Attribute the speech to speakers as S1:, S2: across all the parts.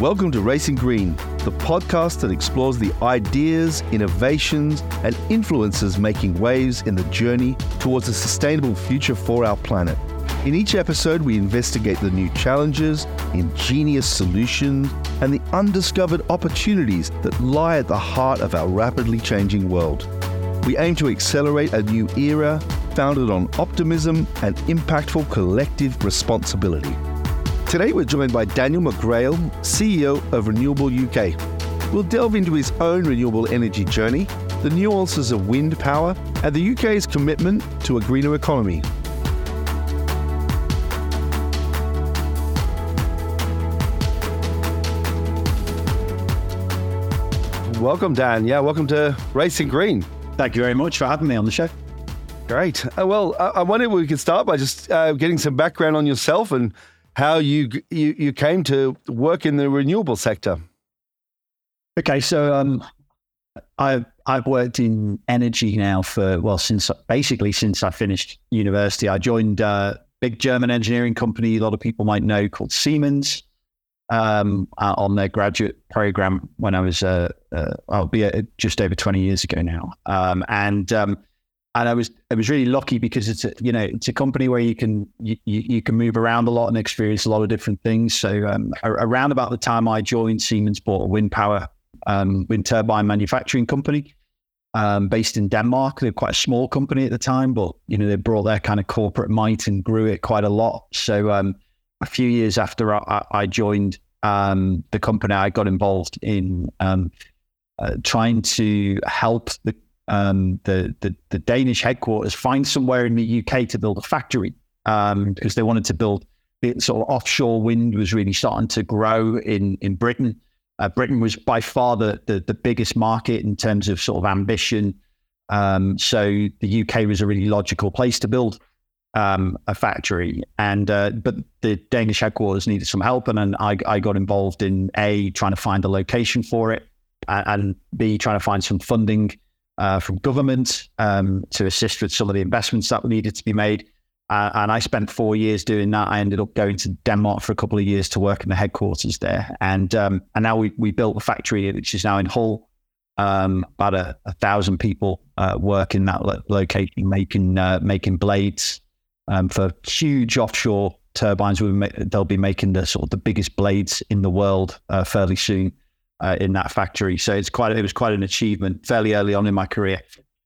S1: Welcome to Racing Green, the podcast that explores the ideas, innovations, and influences making waves in the journey towards a sustainable future for our planet. In each episode, we investigate the new challenges, ingenious solutions, and the undiscovered opportunities that lie at the heart of our rapidly changing world. We aim to accelerate a new era founded on optimism and impactful collective responsibility. Today, we're joined by Daniel McGrail, CEO of Renewable UK. We'll delve into his own renewable energy journey, the nuances of wind power, and the UK's commitment to a greener economy. Welcome, Dan. Yeah, welcome to Racing Green.
S2: Thank you very much for having me on the show.
S1: Great. Uh, well, I, I wonder if we could start by just uh, getting some background on yourself and how you, you you came to work in the renewable sector.
S2: Okay, so um, I've I've worked in energy now for well since basically since I finished university. I joined a big German engineering company. A lot of people might know called Siemens um, uh, on their graduate program when I was uh, uh, I'll be uh, just over twenty years ago now, um, and um, and I was I was really lucky because it's a you know it's a company where you can you, you can move around a lot and experience a lot of different things. So um, around about the time I joined, Siemens bought a wind power um, wind turbine manufacturing company um, based in Denmark. They're quite a small company at the time, but you know they brought their kind of corporate might and grew it quite a lot. So um, a few years after I, I joined um, the company, I got involved in um, uh, trying to help the um, the, the, the Danish headquarters find somewhere in the UK to build a factory um, because they wanted to build sort of offshore wind was really starting to grow in in Britain. Uh, Britain was by far the, the, the biggest market in terms of sort of ambition. Um, so the UK was a really logical place to build um, a factory, and uh, but the Danish headquarters needed some help, and then I, I got involved in a trying to find a location for it, and, and b trying to find some funding uh, from government um, to assist with some of the investments that needed to be made. Uh, and I spent four years doing that. I ended up going to Denmark for a couple of years to work in the headquarters there, and um, and now we we built a factory which is now in Hull. Um, about a, a, thousand people uh, work in that lo- location, making uh, making blades um, for huge offshore turbines. We ma- they'll be making the sort of the biggest blades in the world uh, fairly soon uh, in that factory. So it's quite it was quite an achievement fairly early on in my career.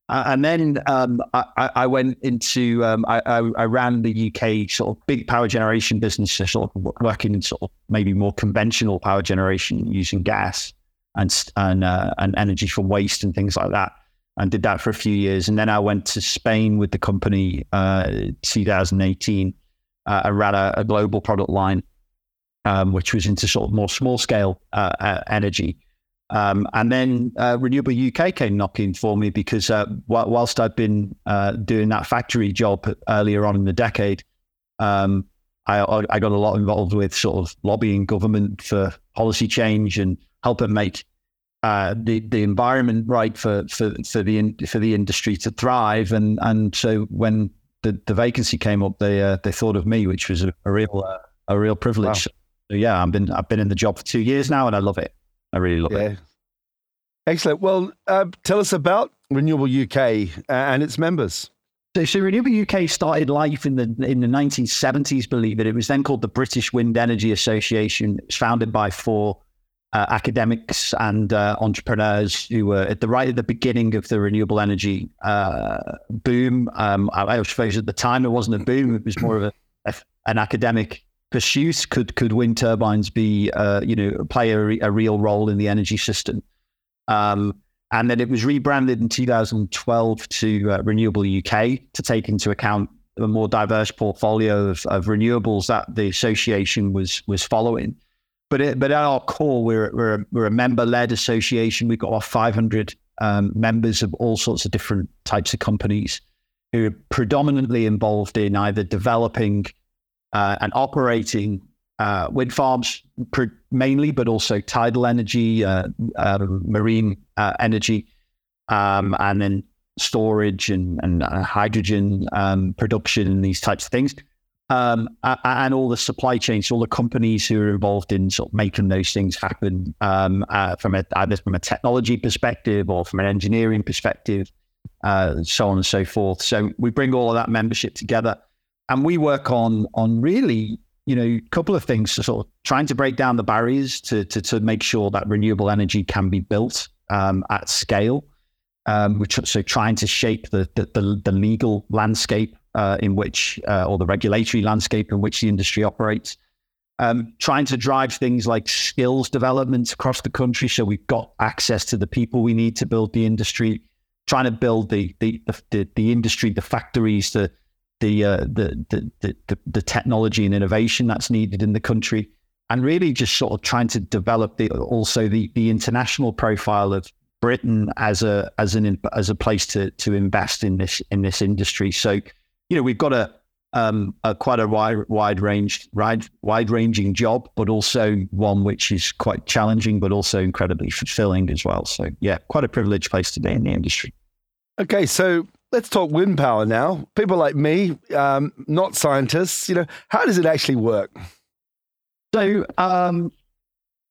S2: Uh, and then um, I, I, went into um, I, I, ran the UK sort of big power generation business, sort of working in sort of maybe more conventional power generation using gas and and uh, and energy from waste and things like that. And did that for a few years, and then I went to Spain with the company, uh, 2018. Uh, I ran a, a global product line um, which was into sort of more small scale uh, uh, energy. Um, and then uh, Renewable UK came knocking for me because uh, whilst I'd been uh, doing that factory job earlier on in the decade, um, I, I, got a lot involved with sort of lobbying government for policy change and helping make uh, the the environment right for for for the in, for the industry to thrive. And and so when the, the vacancy came up, they they thought of me, which was a, a real a real privilege. Wow. Yeah, I've been I've been in the job for two years now, and I love it. I really love yeah. it.
S1: Excellent. Well, uh, tell us about Renewable UK and its members.
S2: So, so, Renewable UK started life in the in the 1970s. Believe it, it was then called the British Wind Energy Association. It was founded by four uh, academics and uh, entrepreneurs who were at the right at the beginning of the renewable energy uh, boom. Um, I, I suppose at the time it wasn't a boom; it was more of a, a an academic pursuit? Could could wind turbines be, uh, you know, play a, a, real role in the energy system? Um, and then it was rebranded in 2012 to uh, Renewable UK to take into account a more diverse portfolio of, of renewables that the association was was following. But it, but at our core, we're we're a, we're a member led association. We've got our 500 um, members of all sorts of different types of companies who are predominantly involved in either developing uh, and operating uh, wind farms mainly, but also tidal energy, uh, um, marine uh, energy, um, and then storage and, and uh, hydrogen um, production and these types of things. um, and all the supply chains, all the companies who are involved in sort of making those things happen um, uh, from a, either from a technology perspective or from an engineering perspective, uh, so on and so forth. So we bring all of that membership together, and we work on on really, you know, a couple of things. So sort of trying to break down the barriers to to, to make sure that renewable energy can be built um, at scale. Um, which so trying to shape the, the, the, the legal landscape uh, in which, uh, or the regulatory landscape in which the industry operates. Um, trying to drive things like skills development across the country, so we've got access to the people we need to build the industry. Trying to build the the the, the industry, the factories, the the, uh, the, the the the technology and innovation that's needed in the country, and really just sort of trying to develop the also the the international profile of Britain as a as an as a place to to invest in this in this industry. So you know, we've got a, um, a quite a wide, wide range, wide, wide ranging job, but also one which is quite challenging, but also incredibly fulfilling as well. So, yeah, quite a privileged place to be in the industry.
S1: Okay, so let's talk wind power now. People like me, um, not scientists, you know, how does it actually work?
S2: So, um,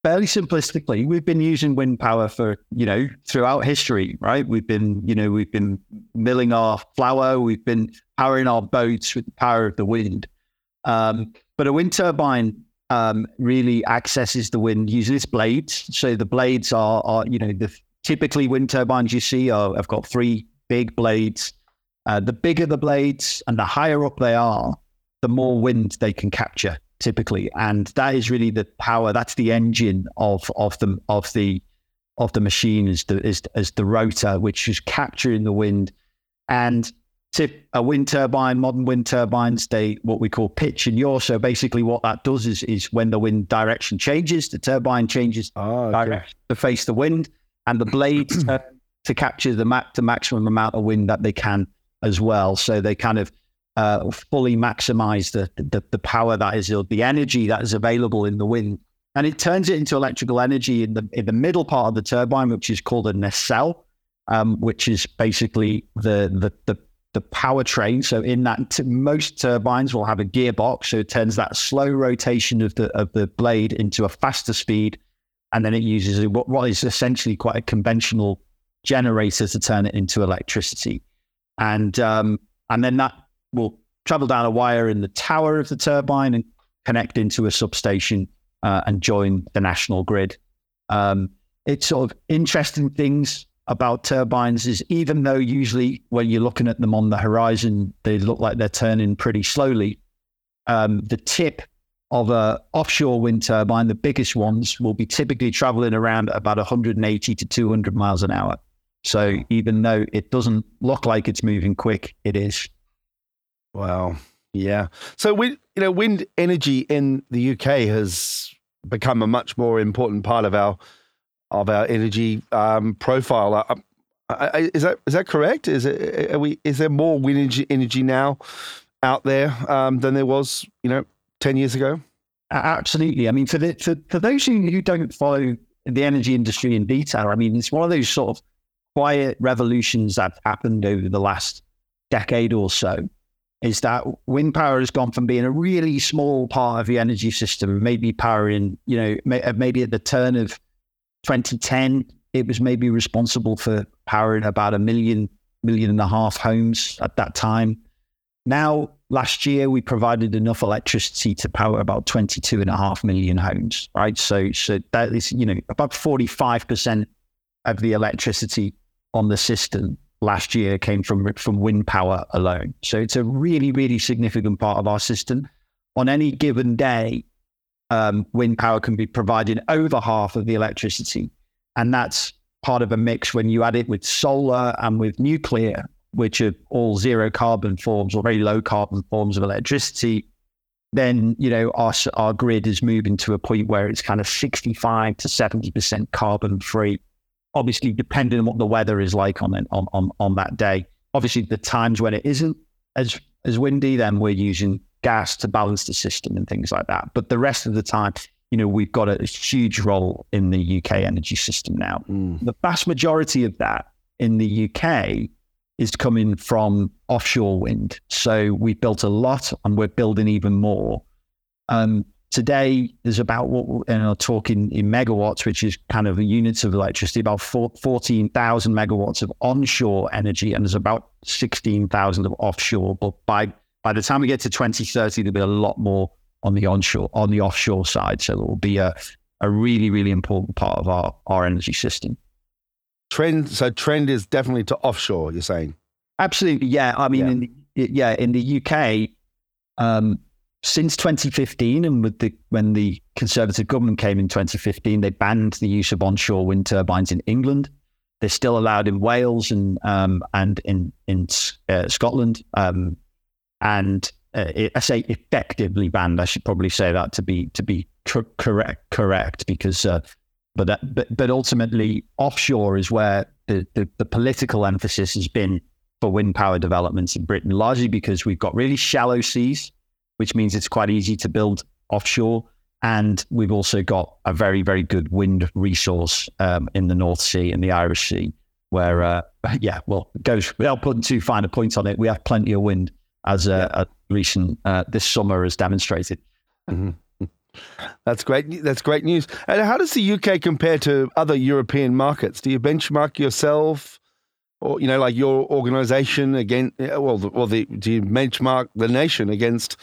S2: fairly simplistically, we've been using wind power for, you know, throughout history, right? We've been, you know, we've been milling our flour, we've been powering our boats with the power of the wind. Um, but a wind turbine um, really accesses the wind using its blades. So the blades are, are you know, the typically wind turbines you see are, have got three big blades. Uh, the bigger the blades and the higher up they are, the more wind they can capture typically, and that is really the power. That's the engine of of the of the of the machine is the is as the rotor, which is capturing the wind. And tip a wind turbine, modern wind turbines, they what we call pitch and yaw. So basically, what that does is is when the wind direction changes, the turbine changes oh, okay. direction to face the wind, and the blades to capture the, ma- the maximum amount of wind that they can as well. So they kind of uh, fully maximize the, the, the power that is the energy that is available in the wind, and it turns it into electrical energy in the in the middle part of the turbine, which is called a nacelle, um, which is basically the the the the powertrain. So in that, t- most turbines will have a gearbox, so it turns that slow rotation of the of the blade into a faster speed, and then it uses what, what is essentially quite a conventional generator to turn it into electricity, and um, and then that will travel down a wire in the tower of the turbine and connect into a substation uh, and join the national grid. Um, it's sort of interesting things about turbines is even though usually when you're looking at them on the horizon, they look like they're turning pretty slowly. Um, the tip of a offshore wind turbine, the biggest ones, will be typically traveling around about 180 to 200 miles an hour. So even though it doesn't look like it's moving quick, it is.
S1: Wow. Yeah. So we, you know, wind energy in the UK has become a much more important part of our of our energy um, profile. Uh, uh, is that is that correct? Is it are we is there more wind energy, energy now out there um, than there was, you know, ten years ago?
S2: Absolutely. I mean, for the for, for those who, who don't follow the energy industry in detail, I mean, it's one of those sort of quiet revolutions that happened over the last decade or so is that wind power has gone from being a really small part of the energy system, maybe powering, you know, uh, maybe at the turn of 2010, it was maybe responsible for powering about a million, million and a half homes at that time. Now, last year, we provided enough electricity to power about 22 and a half million homes, right? So, so that is, you know, about 45% of the electricity on the system last year came from from wind power alone. So it's a really, really significant part of our system. On any given day, um, wind power can be providing over half of the electricity, and that's part of a mix when you add it with solar and with nuclear, which are all zero carbon forms or very low carbon forms of electricity. Then you know our our grid is moving to a point where it's kind of sixty five to seventy percent carbon free obviously depending on what the weather is like on, on on on that day. Obviously, the times when it isn't as as windy, then we're using gas to balance the system and things like that. But the rest of the time, you know, we've got a, a huge role in the UK energy system now. Mm. The vast majority of that in the UK is coming from offshore wind. So we've built a lot, and we're building even more. Um, today, there's about what and I'll talk in, in megawatts, which is kind of the units of electricity, about 14,000 megawatts of onshore energy, and there's about 16,000 of offshore. But by by the time we get to 2030, there'll be a lot more on the onshore, on the offshore side. So it will be a, a really, really important part of our, our energy system.
S1: Trend. So trend is definitely to offshore. You're saying?
S2: Absolutely. Yeah. I mean, yeah, in the, yeah, in the UK, um, since 2015, and with the when the Conservative government came in 2015, they banned the use of onshore wind turbines in England. They're still allowed in Wales and um, and in in uh, Scotland. Um, and uh, it, I say effectively banned. I should probably say that to be to be cor- correct correct because uh, but, that, but but ultimately offshore is where the, the, the political emphasis has been for wind power developments in Britain, largely because we've got really shallow seas, which means it's quite easy to build offshore. And we've also got a very, very good wind resource um, in the North Sea and the Irish Sea, where, uh, yeah, well, goes without putting too fine a point on it, we have plenty of wind as a, yeah. a recent uh, this summer has demonstrated.
S1: Mm-hmm. That's great. That's great news. And how does the UK compare to other European markets? Do you benchmark yourself, or you know, like your organisation again? Well, well, the, do you benchmark the nation against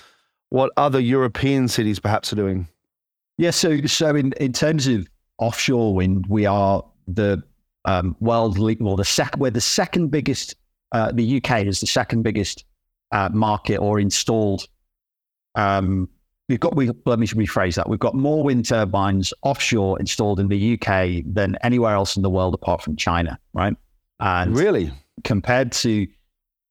S1: what other European cities perhaps are doing?
S2: Yeah. So, so in in terms of offshore wind, we are the um, world well the second we're the second biggest. Uh, the UK is the second biggest uh, market or installed. Um, we've got, we, let me rephrase that. We've got more wind turbines offshore installed in the UK than anywhere else in the world apart from China, right?
S1: And really?
S2: Compared to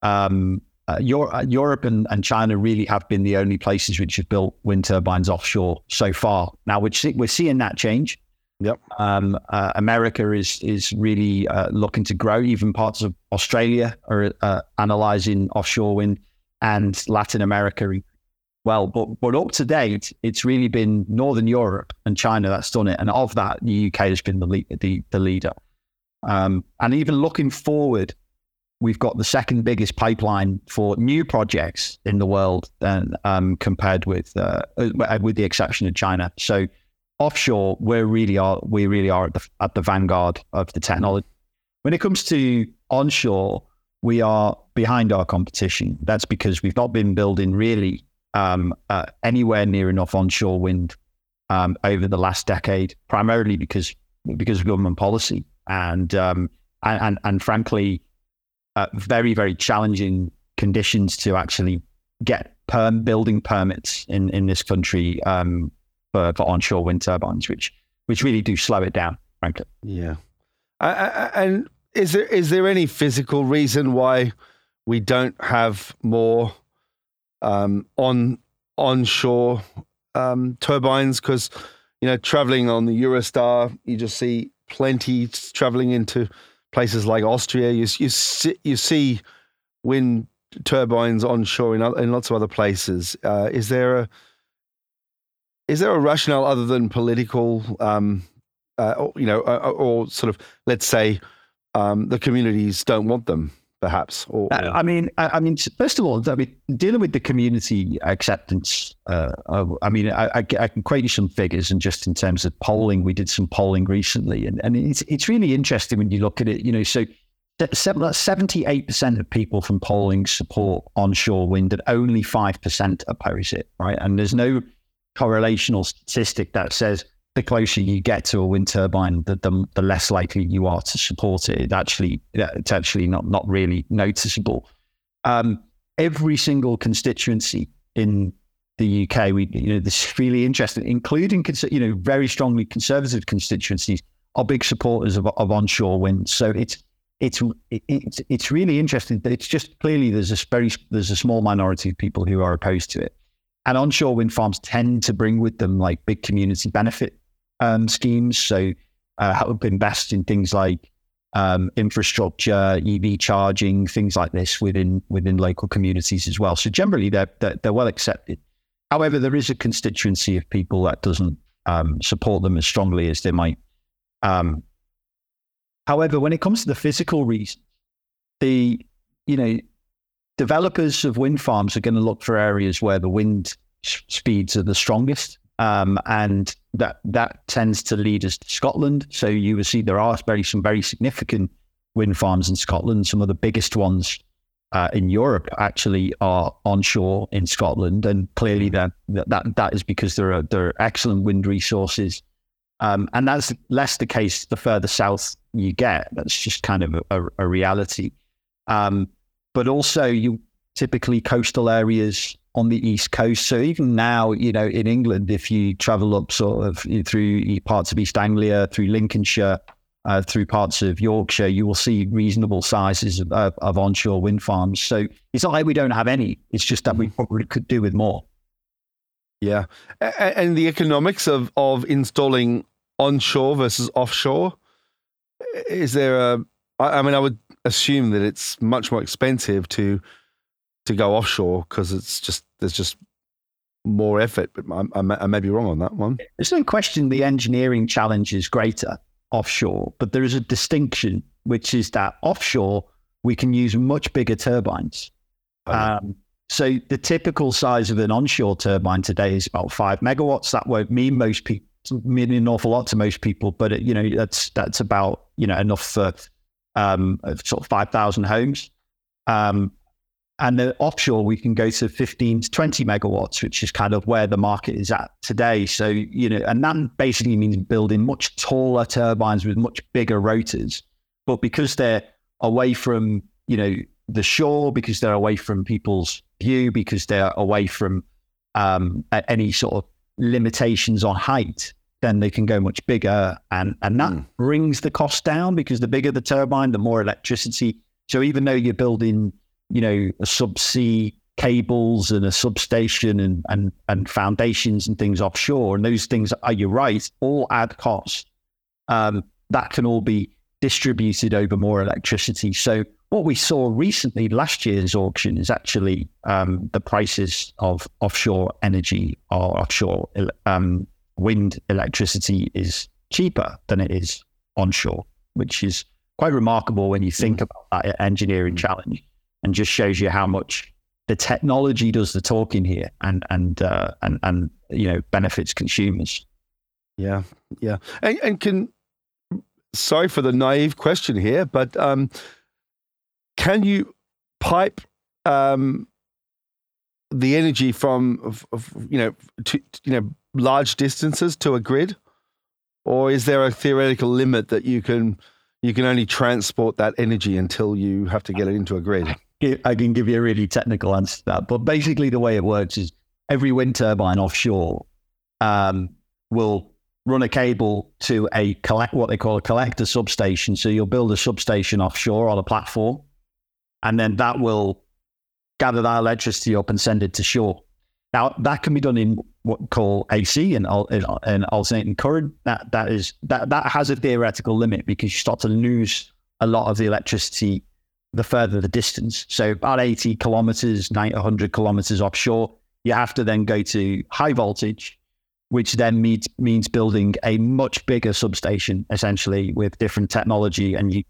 S2: um, uh, Europe, uh, Europe and, and, China really have been the only places which have built wind turbines offshore so far. Now we're, we're seeing that change.
S1: Yep.
S2: Um, uh, America is is really uh, looking to grow. Even parts of Australia are uh, analyzing offshore wind, and Latin America. Well, but but up to date, it's really been Northern Europe and China that's done it, and of that, the UK has been the lead, the, the leader. Um, and even looking forward, we've got the second biggest pipeline for new projects in the world, um, compared with uh, with the exception of China. So offshore, we really are we really are at the at the vanguard of the technology. When it comes to onshore, we are behind our competition. That's because we've not been building really um, uh, anywhere near enough onshore wind um, over the last decade, primarily because because of government policy and um, and, and, and frankly, uh, very very challenging conditions to actually get perm building permits in in this country um, for, for onshore wind turbines, which which really do slow it down, frankly.
S1: Yeah, and is there is there any physical reason why we don't have more um, on onshore um, turbines? Because you know, traveling on the Eurostar, you just see plenty traveling into places like Austria. You you see, you see wind turbines onshore in, in lots of other places. Uh, is there a is there a rationale other than political, um, uh, you know, or, or, sort of, let's say, um, the communities don't want them, perhaps? Or,
S2: or... I mean, I, I, mean, first of all, I mean, dealing with the community acceptance. Uh, I mean, I, I, I, can quote you some figures, and just in terms of polling, we did some polling recently, and, and it's it's really interesting when you look at it. You know, so. 78% of people from polling support onshore wind and only 5% oppose it, right? And there's no correlational statistic that says the closer you get to a wind turbine, the, the, the less likely you are to support it. it actually, it's actually not not really noticeable. Um, every single constituency in the UK, we you know this is really interesting, including you know very strongly conservative constituencies, are big supporters of, of onshore wind. So it's it's it's it's really interesting. It's just clearly there's a very there's a small minority of people who are opposed to it. And onshore wind farms tend to bring with them like big community benefit um, schemes. So uh, help invest in things like um, infrastructure, EV charging, things like this within within local communities as well. So generally, they're they're, they're well accepted. However, there is a constituency of people that doesn't um, support them as strongly as they might. Um, however, when it comes to the physical reasons, the you know, developers of wind farms are going to look for areas where the wind speeds are the strongest. Um, and that that tends to lead us to Scotland. So you will see there are very some very significant wind farms in Scotland. Some of the biggest ones uh, in Europe actually are onshore in Scotland, and clearly that that that is because there are there are excellent wind resources, um, and that's less the case the further south you get. That's just kind of a, a reality. Um, but also, you typically coastal areas on the east coast. So even now, you know, in England, if you travel up sort of through parts of East Anglia, through Lincolnshire, uh, through parts of Yorkshire, you will see reasonable sizes of, of, of, onshore wind farms. So it's not like we don't have any. It's just that we probably could do with more.
S1: Yeah, and the economics of of installing onshore versus offshore is there a? I mean, I would assume that it's much more expensive to to go offshore because it's just there's just more effort. But I, I, I may be wrong on that one.
S2: There's no question the engineering challenge is greater offshore, but there is a distinction, which is that offshore we can use much bigger turbines. Oh, um, so the typical size of an onshore turbine today is about five megawatts. That won't mean most people mean an awful lot to most people, but it, you know that's that's about you know enough for um, sort of five thousand homes. Um, and the offshore, we can go to 15 to 20 megawatts, which is kind of where the market is at today. So, you know, and that basically means building much taller turbines with much bigger rotors. But because they're away from, you know, the shore, because they're away from people's view, because they're away from um, any sort of limitations on height, then they can go much bigger. And, and that mm. brings the cost down because the bigger the turbine, the more electricity. So even though you're building, you know, subsea cables and a substation and, and, and foundations and things offshore. And those things, are you right, all add cost. Um, that can all be distributed over more electricity. So what we saw recently, last year's auction, is actually um, the prices of offshore energy or offshore um, wind electricity is cheaper than it is onshore, which is quite remarkable when you think mm. about that engineering challenge and just shows you how much the technology does the talking here and and uh, and and you know benefits consumers.
S1: Yeah, yeah, and, and can sorry for the naive question here, but um, can you pipe um, the energy from of, of, you know to, you know large distances to a grid, or is there a theoretical limit that you can you can only transport that energy until you have to get it into a grid?
S2: I can give you a really technical answer to that. But basically, the way it works is every wind turbine offshore um, will run a cable to a collect what they call a collector substation. So you'll build a substation offshore on a platform, and then that will gather that electricity up and send it to shore. Now that can be done in what we call AC and, and alternating current. That that is that that has a theoretical limit because you start to lose a lot of the electricity the further the distance. So about 80 kilometers, 90, 100 kilometers offshore, you have to then go to high voltage, which then means, means building a much bigger substation, essentially with different technology. And you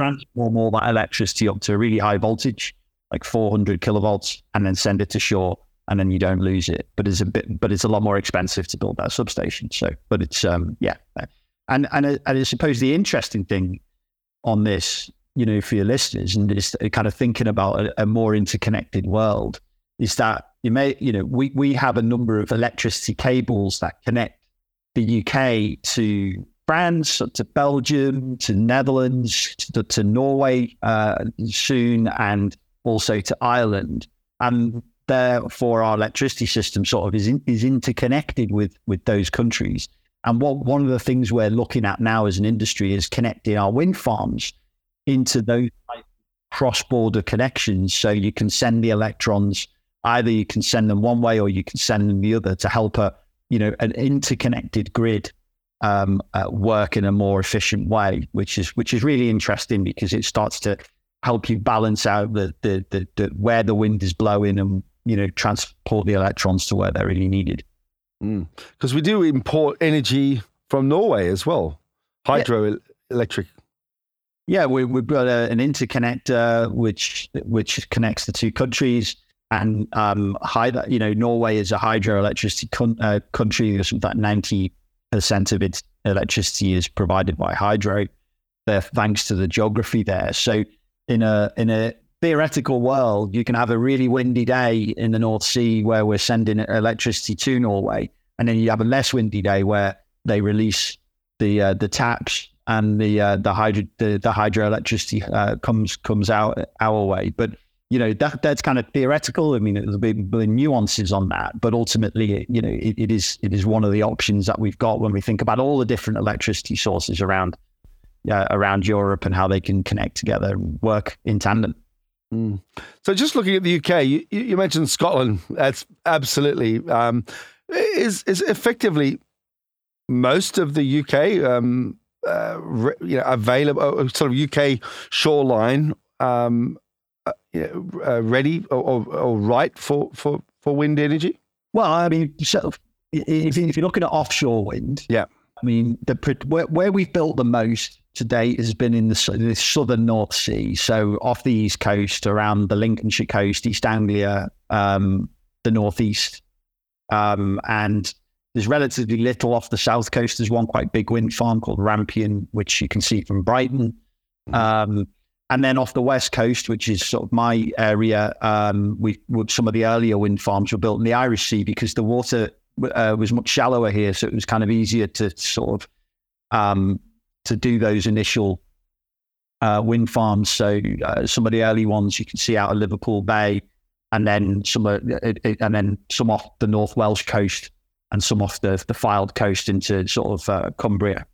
S2: transform all that electricity up to a really high voltage, like 400 kilovolts, and then send it to shore. And then you don't lose it, but it's a bit, but it's a lot more expensive to build that substation. So, but it's, um, yeah. And, and, and I suppose the interesting thing on this you know, for your listeners and just kind of thinking about a, a, more interconnected world is that you may, you know, we, we have a number of electricity cables that connect the UK to France, to Belgium, to Netherlands, to, to Norway uh, soon, and also to Ireland. And therefore, our electricity system sort of is, in, is interconnected with, with those countries. And what one of the things we're looking at now as an industry is connecting our wind farms into those cross-border connections. So you can send the electrons either you can send them one way or you can send them the other to help a you know an interconnected grid um, uh, work in a more efficient way, which is which is really interesting because it starts to help you balance out the the, the, the where the wind is blowing and you know transport the electrons to where they're really needed.
S1: Because mm. we do import energy from Norway as well, hydroelectric
S2: Yeah, we, we've got a, an interconnector which which connects the two countries, and um, you know, Norway is a hydroelectricity con- uh, country. There's about ninety percent of its electricity is provided by hydro, there thanks to the geography there. So, in a in a theoretical world, you can have a really windy day in the North Sea where we're sending electricity to Norway, and then you have a less windy day where they release the uh, the taps and the uh, the hydro the, the hydroelectricity uh, comes comes out our way. But you know that that's kind of theoretical. I mean, there's be, be nuances on that, but ultimately, you know, it, it is it is one of the options that we've got when we think about all the different electricity sources around uh, around Europe and how they can connect together and work in tandem.
S1: Mm. So, just looking at the UK, you, you mentioned Scotland. That's absolutely um, is is effectively most of the UK um, uh, you know, available, uh, sort of UK shoreline, um, uh, you know, uh, ready or, or, or, right for, for, for wind energy?
S2: Well, I mean, so if, if you're looking at offshore wind,
S1: yeah,
S2: I mean, the where, where we've built the most to date has been in the, the, southern North Sea, so off the east coast, around the Lincolnshire coast, East Anglia, um, the northeast, um, and there's relatively little off the south coast. There's one quite big wind farm called Rampion, which you can see from Brighton. Mm-hmm. Um, and then off the west coast, which is sort of my area, um, we some of the earlier wind farms were built in the Irish Sea because the water uh, was much shallower here, so it was kind of easier to sort of um, to do those initial uh, wind farms. So uh, some of the early ones you can see out of Liverpool Bay, and then some and then some off the North Welsh coast and some off the the Fylde coast into sort of uh, Cumbria.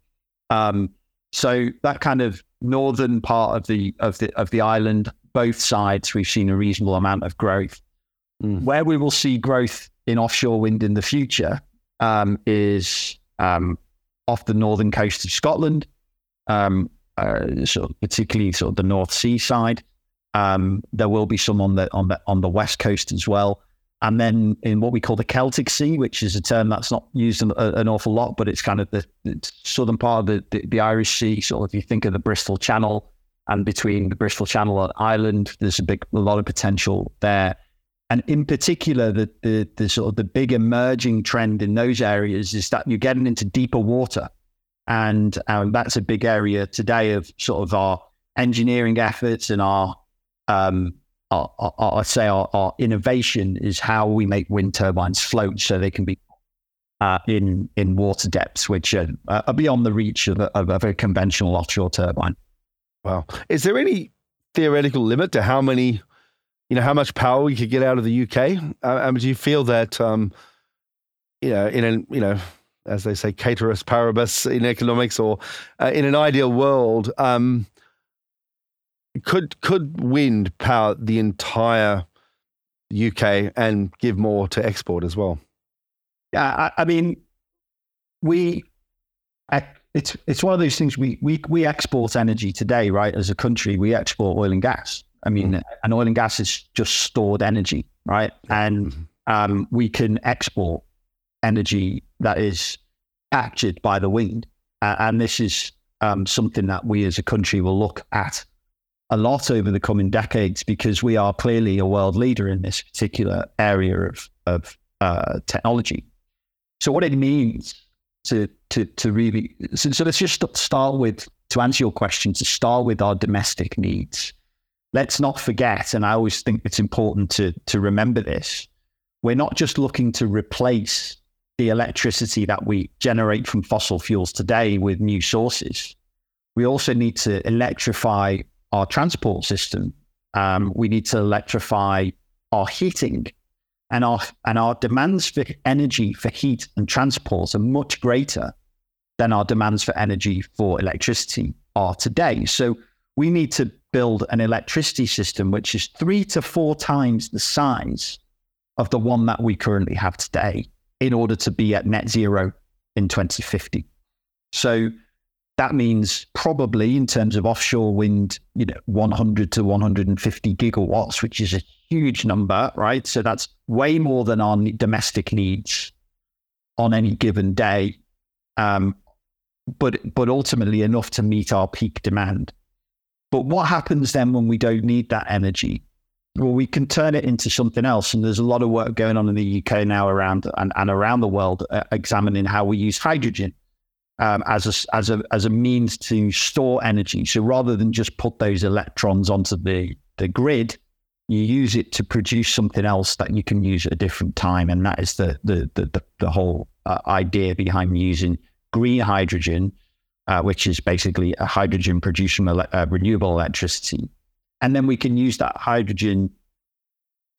S2: Um, so that kind of northern part of the of the of the island, both sides, we've seen a reasonable amount of growth. Mm. Where we will see growth in offshore wind in the future um, is um, off the northern coast of Scotland, um, uh, sort of particularly sort of the North Sea side. Um, there will be some on the on the on the west coast as well. And then in what we call the Celtic Sea, which is a term that's not used an, an awful lot, but it's kind of the, the southern part of the, the, the, Irish Sea. So if you think of the Bristol Channel and between the Bristol Channel and Ireland, there's a big, a lot of potential there. And in particular, the, the, the sort of the big emerging trend in those areas is that you're getting into deeper water. And um, that's a big area today of sort of our engineering efforts and our um, our, our, I'd say our, our, innovation is how we make wind turbines float so they can be uh, in in water depths which are, are beyond the reach of a, of a, conventional offshore turbine.
S1: Wow! Is there any theoretical limit to how many, you know, how much power we could get out of the UK? Uh, do you feel that, um, you know, in an you know, as they say, ceteris paribus in economics, or uh, in an ideal world, um, could could wind power the entire UK and give more to export as well?
S2: Yeah, I, I mean, we it's it's one of those things we we we export energy today, right? As a country, we export oil and gas. I mean, mm. and oil and gas is just stored energy, right? And mm-hmm. um, we can export energy that is captured by the wind, uh, and this is um, something that we as a country will look at a lot over the coming decades because we are clearly a world leader in this particular area of, of uh, technology. So, what it means to to to really so, so, let's just start with to answer your question to start with our domestic needs. Let's not forget, and I always think it's important to to remember this. We're not just looking to replace the electricity that we generate from fossil fuels today with new sources. We also need to electrify our transport system. Um, we need to electrify our heating, and our and our demands for energy for heat and transport are much greater than our demands for energy for electricity are today. So we need to build an electricity system which is three to four times the size of the one that we currently have today in order to be at net zero in 2050. So that means probably in terms of offshore wind, you know, 100 to 150 gigawatts, which is a huge number, right? So that's way more than our domestic needs on any given day, um, but but ultimately enough to meet our peak demand. But what happens then when we don't need that energy? Well, we can turn it into something else. And there's a lot of work going on in the UK now around and, and around the world uh, examining how we use hydrogen um, as a as a as a means to store energy. So rather than just put those electrons onto the the grid, you use it to produce something else that you can use at a different time, and that is the the the the, the whole uh, idea behind using green hydrogen, uh, which is basically a hydrogen produced from ele- uh, renewable electricity, and then we can use that hydrogen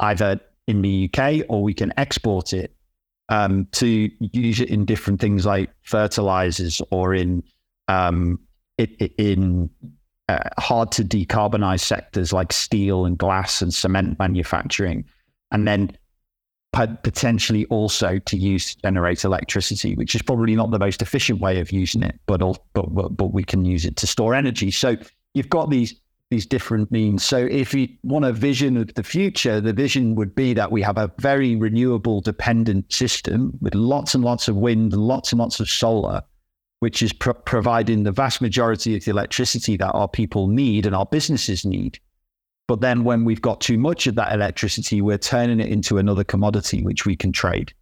S2: either in the UK or we can export it um, to use it in different things like fertilizers or in um, in uh, hard to decarbonize sectors like steel and glass and cement manufacturing, and then potentially also to use to generate electricity, which is probably not the most efficient way of using it, but but but we can use it to store energy. So you've got these these different means. So if you want a vision of the future, the vision would be that we have a very renewable dependent system with lots and lots of wind lots and lots of solar, which is pro- providing the vast majority of the electricity that our people need and our businesses need. But then when we've got too much of that electricity, we're turning it into another commodity which we can trade.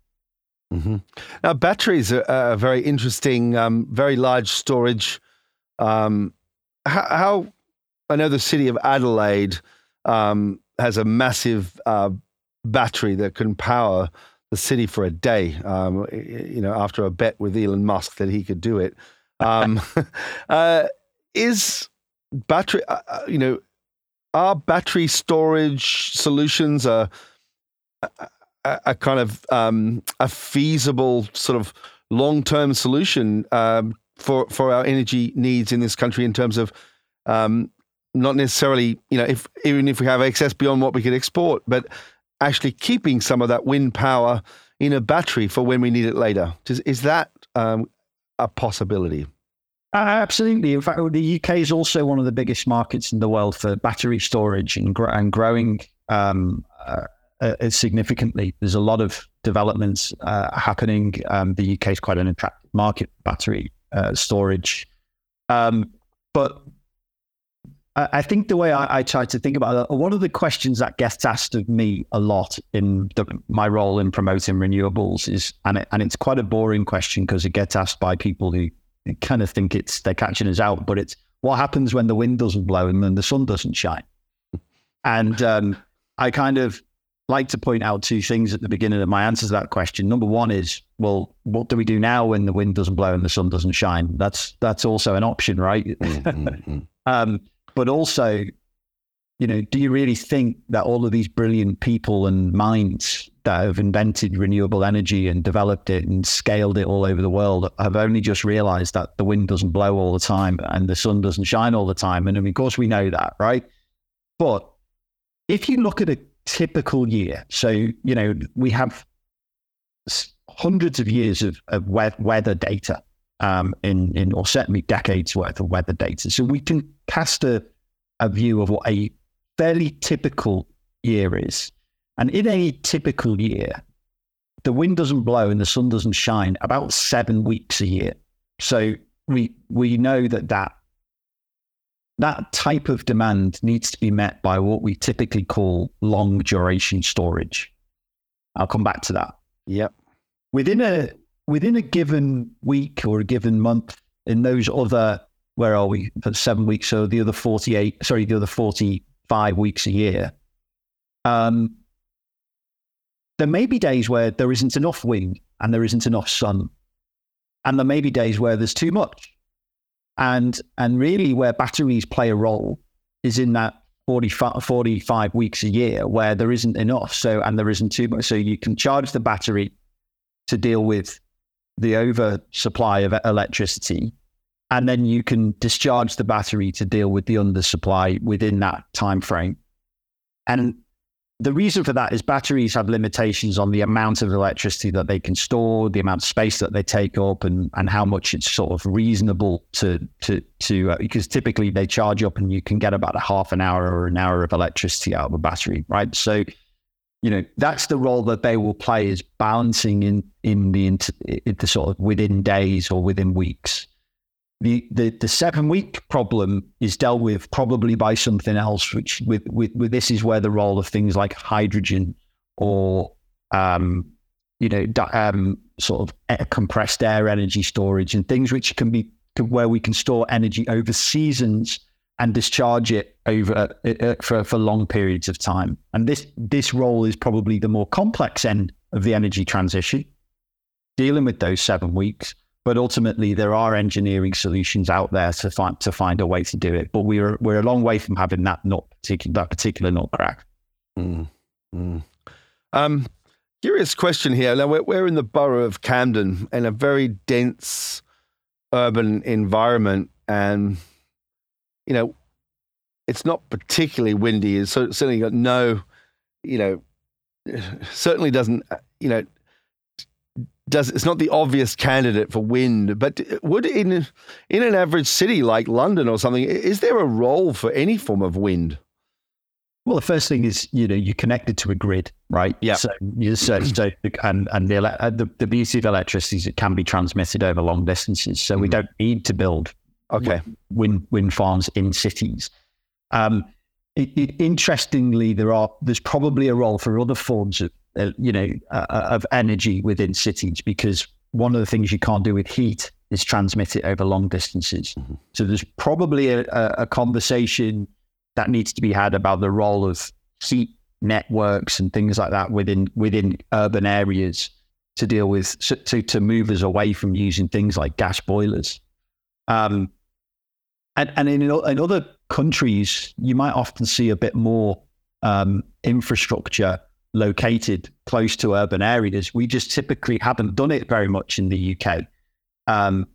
S1: Mm-hmm. Now, batteries are a very interesting, um, very large storage. Um, how, how I know the city of Adelaide um, has a massive uh, battery that can power the city for a day. Um, you know, after a bet with Elon Musk that he could do it, um, uh, is battery? Uh, uh, you know, are battery storage solutions a, a, a kind of um, a feasible sort of long term solution um, for for our energy needs in this country in terms of um, not necessarily, you know, if even if we have excess beyond what we could export, but actually keeping some of that wind power in a battery for when we need it later. Is, is that um, a possibility?
S2: Uh, absolutely. In fact, the UK is also one of the biggest markets in the world for battery storage and, gr- and growing um, uh, uh, significantly. There's a lot of developments uh, happening. Um, the UK is quite an attractive market for battery uh, storage. Um, but I think the way I, I, try to think about it, one of the questions that gets asked of me a lot in the, my role in promoting renewables is, and, it, and it's quite a boring question because it gets asked by people who kind of think it's they're catching us out, but it's what happens when the wind doesn't blow and then the sun doesn't shine. And um, I kind of like to point out two things at the beginning of my answer to that question. Number one is, well, what do we do now when the wind doesn't blow and the sun doesn't shine? That's that's also an option, right? Mm-hmm. um, but also, you know, do you really think that all of these brilliant people and minds that have invented renewable energy and developed it and scaled it all over the world have only just realized that the wind doesn't blow all the time and the sun doesn't shine all the time? And of course, we know that, right? But if you look at a typical year, so, you know, we have hundreds of years of, of weather data um, in, in, or certainly decades worth of weather data. So we can cast a, a view of what a fairly typical year is. And in a typical year, the wind doesn't blow and the sun doesn't shine about seven weeks a year. So we we know that that that type of demand needs to be met by what we typically call long duration storage. I'll come back to that.
S1: Yep.
S2: Within a within a given week or a given month, in those other, where are we, seven weeks, so the other 48, sorry, the other 45 weeks a year, um, there may be days where there isn't enough wind and there isn't enough sun. And there may be days where there's too much. And, and really, where batteries play a role is in that 45, 45 weeks a year where there isn't enough. So, and there isn't too much. So you can charge the battery to deal with the oversupply of electricity, and then you can discharge the battery to deal with the undersupply within that time frame. And the reason for that is batteries have limitations on the amount of electricity that they can store, the amount of space that they take up, and and how much it's sort of reasonable to to to uh, because typically they charge up and you can get about a half an hour or an hour of electricity out of a battery, right? So you know that's the role that they will play is balancing in in the, in the sort of within days or within weeks. The, the, the seven week problem is dealt with probably by something else, which with, with, with this is where the role of things like hydrogen or um, you know um, sort of compressed air energy storage and things which can be where we can store energy over seasons and discharge it over uh, uh, for, for long periods of time. And this this role is probably the more complex end of the energy transition, dealing with those seven weeks. But ultimately, there are engineering solutions out there to find to find a way to do it. But we're we're a long way from having that not particular that particular nut crack.
S1: Mm, mm. Um, curious question here. Now we're, we're in the borough of Camden in a very dense urban environment, and you know, it's not particularly windy. It's certainly got no, you know, certainly doesn't, you know, does it's not the obvious candidate for wind, but would in in an average city like London or something, is there a role for any form of wind?
S2: Well, the first thing is you know you're connected to a grid, right?
S1: Yeah.
S2: So you so, so and and the, uh, the, the beauty of electricity is it can be transmitted over long distances, so mm we don't need to build
S1: okay
S2: wind wind farms in cities. Um, it, it, interestingly, there are there's probably a role for other forms of uh, you know uh, uh, of energy within cities because one of the things you can't do with heat is transmit it over long distances. Mm-hmm. So there's probably a, a, conversation that needs to be had about the role of heat networks and things like that within within urban areas to deal with to to move us away from using things like gas boilers. Um, and and in, in other countries, you might often see a bit more um, infrastructure located close to urban areas. We just typically haven't done it very much in the UK. Um,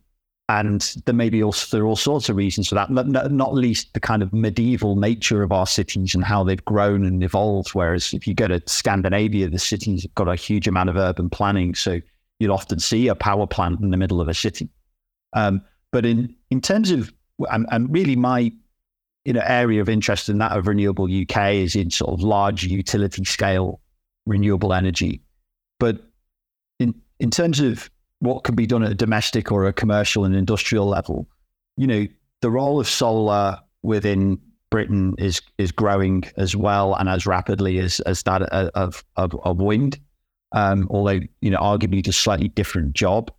S2: and there may be also there are all sorts of reasons for that, not, not least the kind of medieval nature of our cities and how they've grown and evolved. Whereas if you go to Scandinavia, the cities have got a huge amount of urban planning, so you'll often see a power plant in the middle of a city. Um, but in in terms of and, and really my you know area of interest in that of RenewableUK is in sort of large utility scale renewable energy. But in in terms of what can be done at a domestic or a commercial and industrial level, you know, the role of solar within Britain is is growing as well and as rapidly as as that of of, of wind. Um, although you know, arguably, just slightly different job.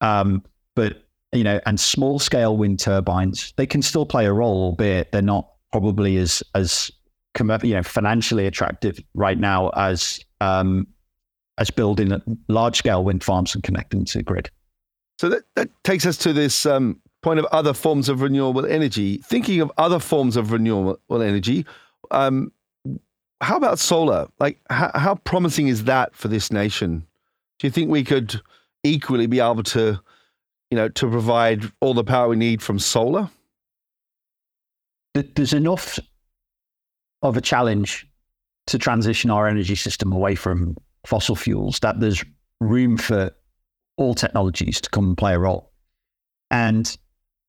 S2: Um, but you know, and small scale wind turbines, they can still play a role, albeit they're not probably as as you know financially attractive right now as um, as building large scale wind farms and connecting to the grid.
S1: So that, that takes us to this um, point of other forms of renewable energy. Thinking of other forms of renewable energy, um, how about solar? Like, how, how promising is that for this nation? Do you think we could equally be able to you know, to provide all the power we need from solar?
S2: There's enough of a challenge to transition our energy system away from fossil fuels that there's room for all technologies to come and play a role. And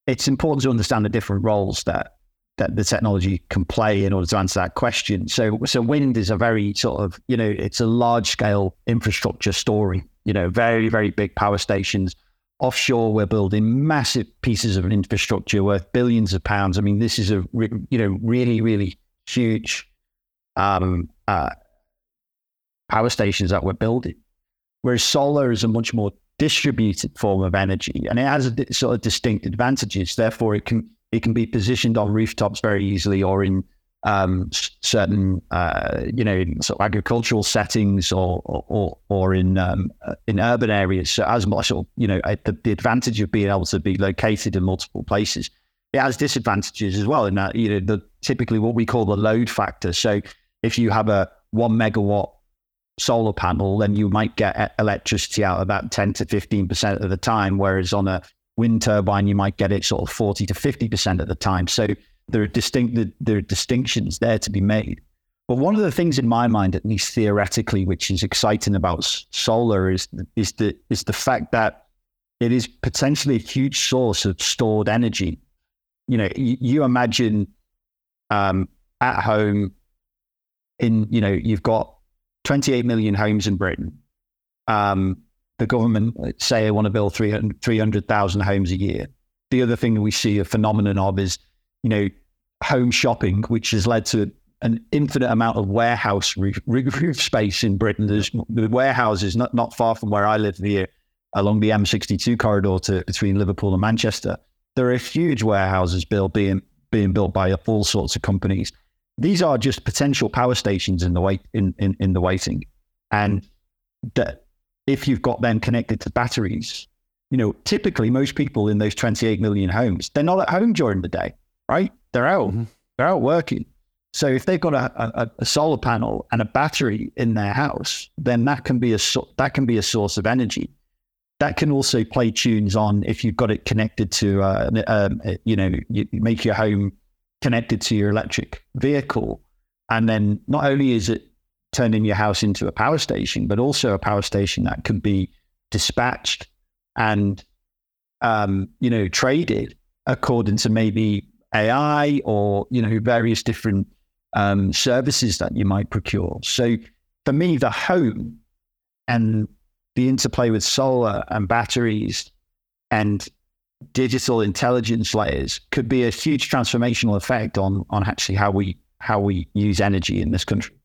S2: it's important to understand the different roles that that the technology can play in order to answer that question. So, so wind is a very sort of, you know, it's a large scale infrastructure story, you know, very, very big power stations offshore we're building massive pieces of infrastructure worth billions of pounds. I mean this is a you know really really huge um, uh, power stations that we're building. Whereas solar is a much more distributed form of energy and it has a sort of distinct advantages. Therefore it can it can be positioned on rooftops very easily or in um, certain, uh, you know, sort of agricultural settings or or, or in um, uh, in urban areas. So as much, you know, the, the advantage of being able to be located in multiple places, it has disadvantages as well. In that, you know, the typically what we call the load factor. So if you have a one megawatt solar panel, then you might get electricity out about 10 to 15% of the time. Whereas on a wind turbine, you might get it sort of 40 to 50% of the time. So there are distinct there are distinctions there to be made. But one of the things in my mind, at least theoretically, which is exciting about solar is is the is the fact that it is potentially a huge source of stored energy. You know, you, you imagine um, at home in you know you've got 28 million homes in Britain. Um, the government say they want to build 300,000 homes a year. the other thing we see a phenomenon of is, you know, home shopping, which has led to an infinite amount of warehouse roof, roof space in Britain. There's the warehouses not, not far from where I live here along the M62 corridor to between Liverpool and Manchester. There are huge warehouses built being being built by all sorts of companies. These are just potential power stations in the wait in, in, in the waiting. And that if you've got them connected to batteries, you know, typically most people in those 28 million homes, they're not at home during the day, right? They're out, mm-hmm. they're out working. So if they've got a, a, a, solar panel and a battery in their house, then that can be a that can be a source of energy. That can also play tunes on if you've got it connected to, uh, um, you know, you make your home connected to your electric vehicle, and then not only is it turning your house into a power station, but also a power station that can be dispatched and, um, you know, traded according to maybe AI or you know various different um, services that you might procure. So for me, the home and the interplay with solar and batteries and digital intelligence layers could be a huge transformational effect on on actually how we how we use energy in this country.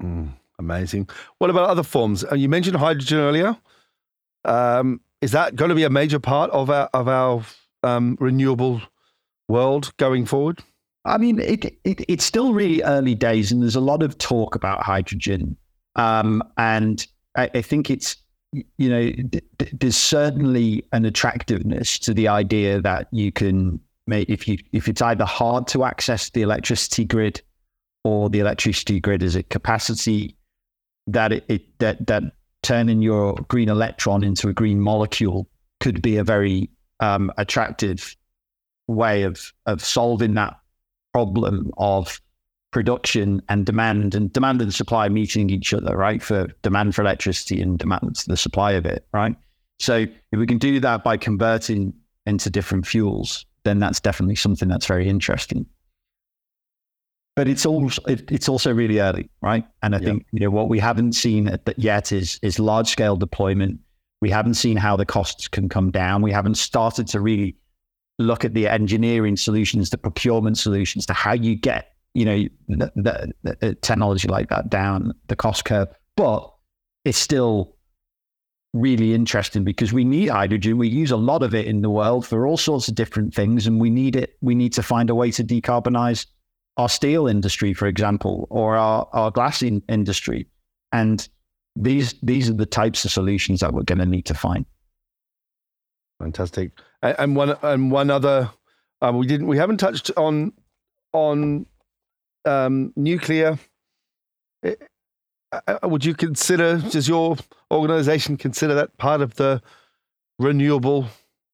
S3: Mm, amazing. What about other forms? Uh, you mentioned hydrogen earlier. Um, is that going to be a major part of our of our um, renewable world going forward?
S2: I mean, it, it, it's still really early days, and there's a lot of talk about hydrogen. Um, and I, I, think it's, you know, there's certainly an attractiveness to the idea that you can make if you if it's either hard to access the electricity grid or the electricity grid is at capacity, that it, it that that turning your green electron into a green molecule could be a very um, attractive way of of solving that problem of production and demand and demand and supply meeting each other, right? For demand for electricity and demand the supply of it, right? So if we can do that by converting into different fuels, then that's definitely something that's very interesting. But it's also it, it's also really early, right? And I yep. think you know what we haven't seen yet is is large scale deployment. We haven't seen how the costs can come down. We haven't started to really look at the engineering solutions, the procurement solutions, to how you get you know the, the, the technology like that down the cost curve. But it's still really interesting because we need hydrogen. We use a lot of it in the world for all sorts of different things, and we need it. We need to find a way to decarbonize our steel industry, for example, or our, our glass in industry. And these these are the types of solutions that we're going to need to find.
S3: Fantastic. And one and one other, uh, we didn't we haven't touched on on um, nuclear. Uh, uh, would you consider? Does your organization consider that part of the renewable?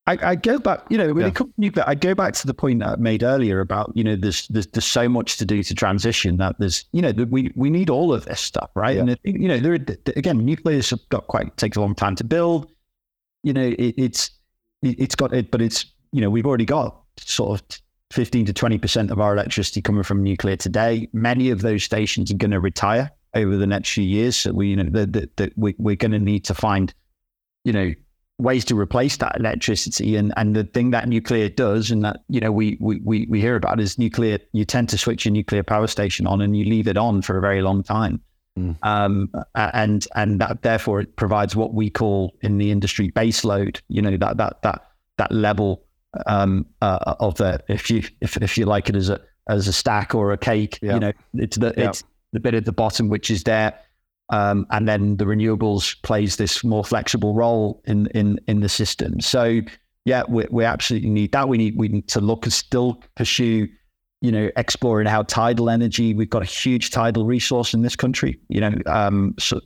S2: I, I go back, you know, when yeah. it comes to nuclear, I go back to the point that I made earlier about, you know, there's, there's there's so much to do to transition that there's, you know, we we need all of this stuff, right? Yeah. And it, you know, there again, nuclear's got quite takes a long time to build. You know, it, it's it's got it, but it's you know we've already got sort of 15 to 20 percent of our electricity coming from nuclear today. Many of those stations are going to retire over the next few years. So we you know that that we, we're going to need to find you know ways to replace that electricity. And and the thing that nuclear does, and that you know we we we, hear about is nuclear. You tend to switch your nuclear power station on, and you leave it on for a very long time. Mm. Um, and and that therefore it provides what we call in the industry baseload. You know that that that that level um, uh, of the if you if, if you like it as a as a stack or a cake. Yeah. You know, it's the yeah. it's the bit at the bottom which is there, um, and then the renewables plays this more flexible role in in in the system. So yeah, we, we absolutely need that. We need we need to look and still pursue you know, exploring how tidal energy. We've got a huge tidal resource in this country. You know, um, so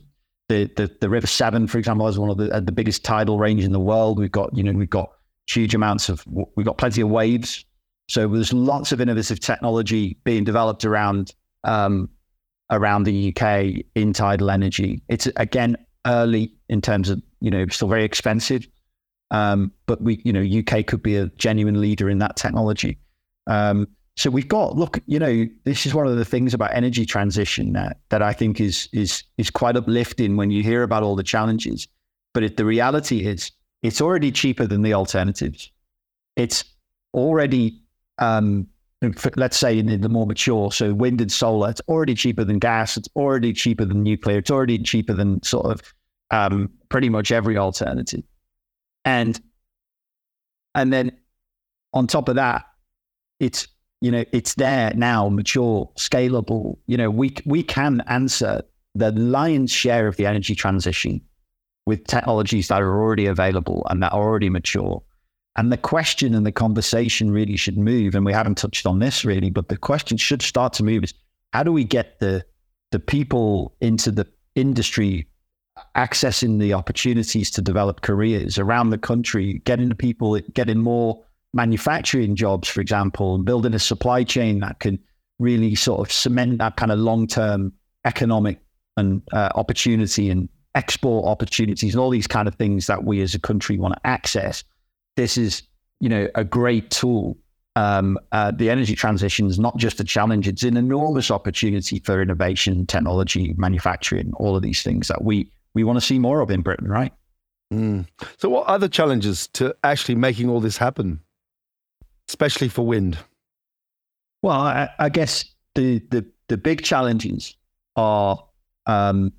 S2: the, the the River Severn, for example, is one of the uh, the biggest tidal range in the world. We've got you know we've got huge amounts of we've got plenty of waves. So there's lots of innovative technology being developed around um, around the UK in tidal energy. It's again early in terms of you know still very expensive, um, but we you know UK could be a genuine leader in that technology. Um, so we've got look, you know, this is one of the things about energy transition that that I think is is is quite uplifting when you hear about all the challenges. But it, the reality is, it's already cheaper than the alternatives. It's already, um, let's say in the more mature, so wind and solar, it's already cheaper than gas. It's already cheaper than nuclear. It's already cheaper than sort of um, pretty much every alternative. And and then on top of that, it's you know it's there now, mature, scalable. You know we we can answer the lion's share of the energy transition with technologies that are already available and that are already mature. And the question and the conversation really should move. And we haven't touched on this really, but the question should start to move is how do we get the the people into the industry accessing the opportunities to develop careers around the country, getting the people, getting more manufacturing jobs, for example, and building a supply chain that can really sort of cement that kind of long term economic and uh, opportunity and export opportunities and all these kind of things that we as a country want to access. This is, you know, a great tool. Um, uh, the energy transition is not just a challenge; it's an enormous opportunity for innovation, technology, manufacturing, all of these things that we we want to see more of in Britain, right?
S3: Mm. So, what other challenges to actually making all this happen, especially for wind?
S2: Well, I, I guess the, the the big challenges are um,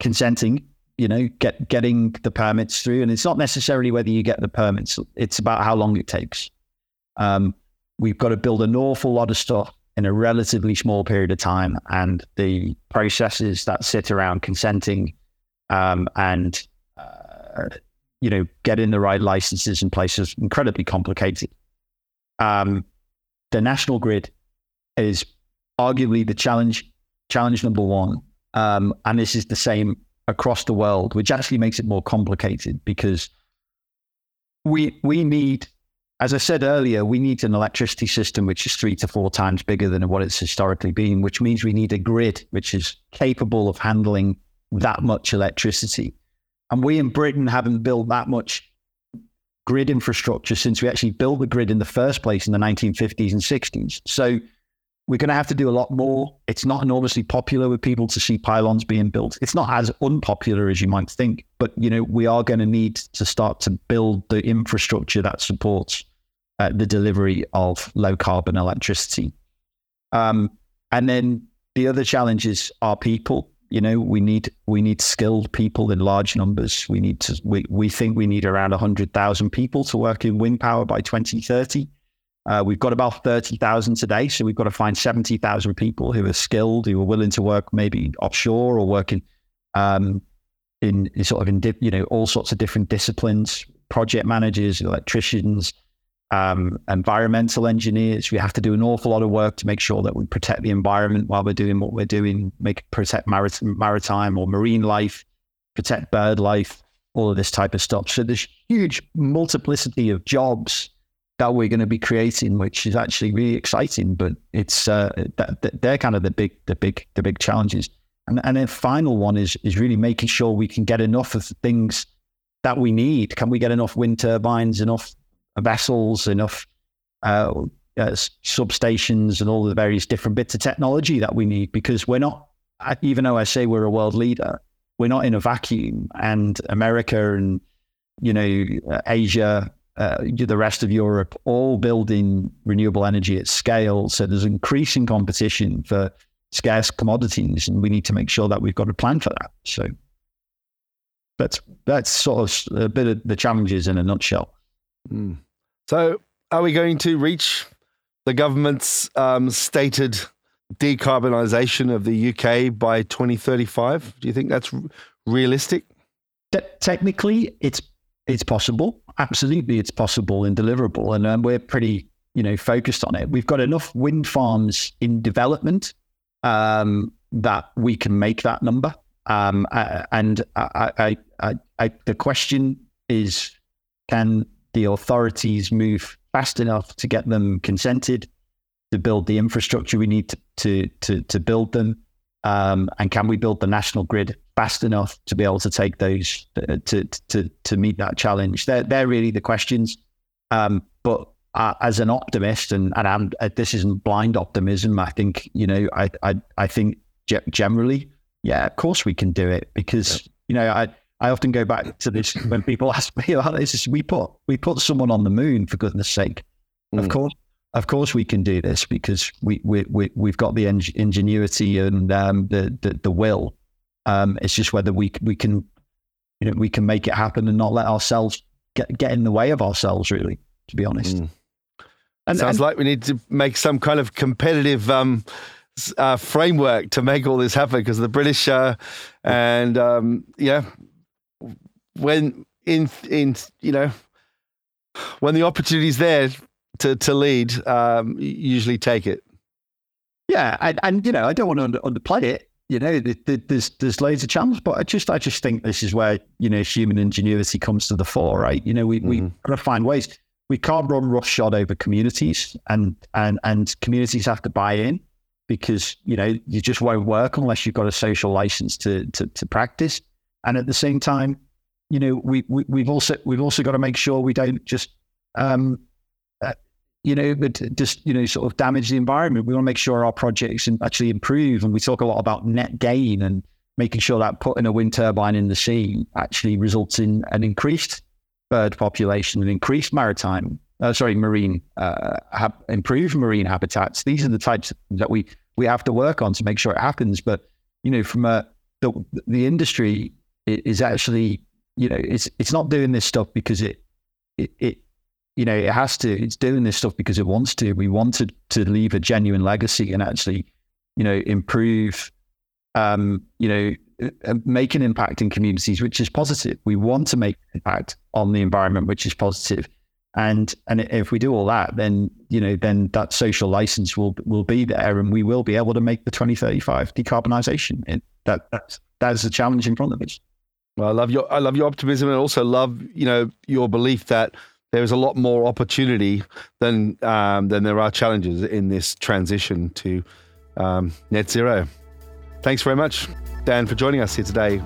S2: consenting, you know, get getting the permits through. And it's not necessarily whether you get the permits, it's about how long it takes. Um, we've got to build an awful lot of stuff in a relatively small period of time. And the processes that sit around consenting um, and, uh, you know, getting the right licenses in place is incredibly complicated. Um, the national grid is arguably the challenge, challenge number one um, and this is the same across the world, which actually makes it more complicated because we we need, as I said earlier, we need an electricity system which is three to four times bigger than what it's historically been, which means we need a grid which is capable of handling that much electricity. And we in Britain haven't built that much grid infrastructure since we actually built the grid in the first place in the 1950s and 60s. So we're going to have to do a lot more. It's not enormously popular with people to see pylons being built. It's not as unpopular as you might think, but you know we are going to need to start to build the infrastructure that supports uh, the delivery of low carbon electricity. Um, and then the other challenges are people. You know, we need we need skilled people in large numbers. We need to we we think we need around hundred thousand people to work in wind power by twenty thirty. Uh, we've got about 30,000 today. So we've got to find 70,000 people who are skilled, who are willing to work maybe offshore or working um, in, in, sort of in, you know, all sorts of different disciplines, project managers, electricians, um, environmental engineers. We have to do an awful lot of work to make sure that we protect the environment while we're doing what we're doing, make protect maritime, maritime or marine life, protect bird life, all of this type of stuff. So there's huge multiplicity of jobs that we're going to be creating, which is actually really exciting. But it's uh, that they're kind of the big, the big, the big challenges. And and the final one is is really making sure we can get enough of the things that we need. Can we get enough wind turbines, enough vessels, enough uh, uh, substations, and all the various different bits of technology that we need? Because we're not, even though I say we're a world leader, we're not in a vacuum. And America and you know Asia uh, the rest of Europe all building renewable energy at scale. So there's increasing competition for scarce commodities, and we need to make sure that we've got a plan for that. So that's that's sort of a bit of the challenges in a nutshell.
S3: Mm. So, are we going to reach the government's um, stated decarbonisation of the UK by 2035? Do you think that's realistic?
S2: technically, it's it's possible. Absolutely, it's possible and deliverable, and um, we're pretty, you know, focused on it. We've got enough wind farms in development um, that we can make that number. Um, and I, I, I, I, the question is, can the authorities move fast enough to get them consented to build the infrastructure we need to to to, to build them? Um, and can we build the national grid fast enough to be able to take those uh, to to to meet that challenge? They're they're really the questions. Um, but uh, as an optimist, and and uh, this isn't blind optimism. I think you know, I I I think generally, yeah, of course we can do it because yeah. you know I. I often go back to this when people ask me about this. We put we put someone on the moon for goodness sake. Mm. Of course, of course, we can do this because we we, we we've got the ingenuity and um, the, the the will. Um, it's just whether we we can, you know, we can make it happen and not let ourselves get get in the way of ourselves. Really, to be honest. Mm.
S1: And, Sounds and, like we need to make some kind of competitive um, uh, framework to make all this happen because the British uh, and um, yeah, when in in you know when the opportunity is there to to lead, um, usually take it.
S2: Yeah, and, and you know I don't want to under, underplay it. You know, there's there's loads of challenges, but I just I just think this is where you know human ingenuity comes to the fore, right? You know, we mm-hmm. we got to find ways. We can't run roughshod over communities, and and and communities have to buy in because you know you just won't work unless you've got a social license to to, to practice. And at the same time, you know, we, we we've also we've also got to make sure we don't just um, uh, you know, but just you know, sort of damage the environment. We want to make sure our projects actually improve, and we talk a lot about net gain and making sure that putting a wind turbine in the sea actually results in an increased bird population, an increased maritime uh, sorry, marine, uh, ha- improve marine habitats. These are the types that we we have to work on to make sure it happens. But you know, from a the the industry is actually you know it's it's not doing this stuff because it it, it you know it has to. It's doing this stuff because it wants to. We want to leave a genuine legacy and actually you know improve. Um, you know, uh, make an impact in communities, which is positive. We want to make an impact on the environment, which is positive and and if we do all that, then you know, then that social license will will be there, and we will be able to make the 2035 decarbonisation. That that's that is a challenge in front of us.
S1: Well, I love your I love your optimism, and also love you know your belief that there is a lot more opportunity than um, than there are challenges in this transition to um, net zero. Thanks very much, Dan, for joining us here today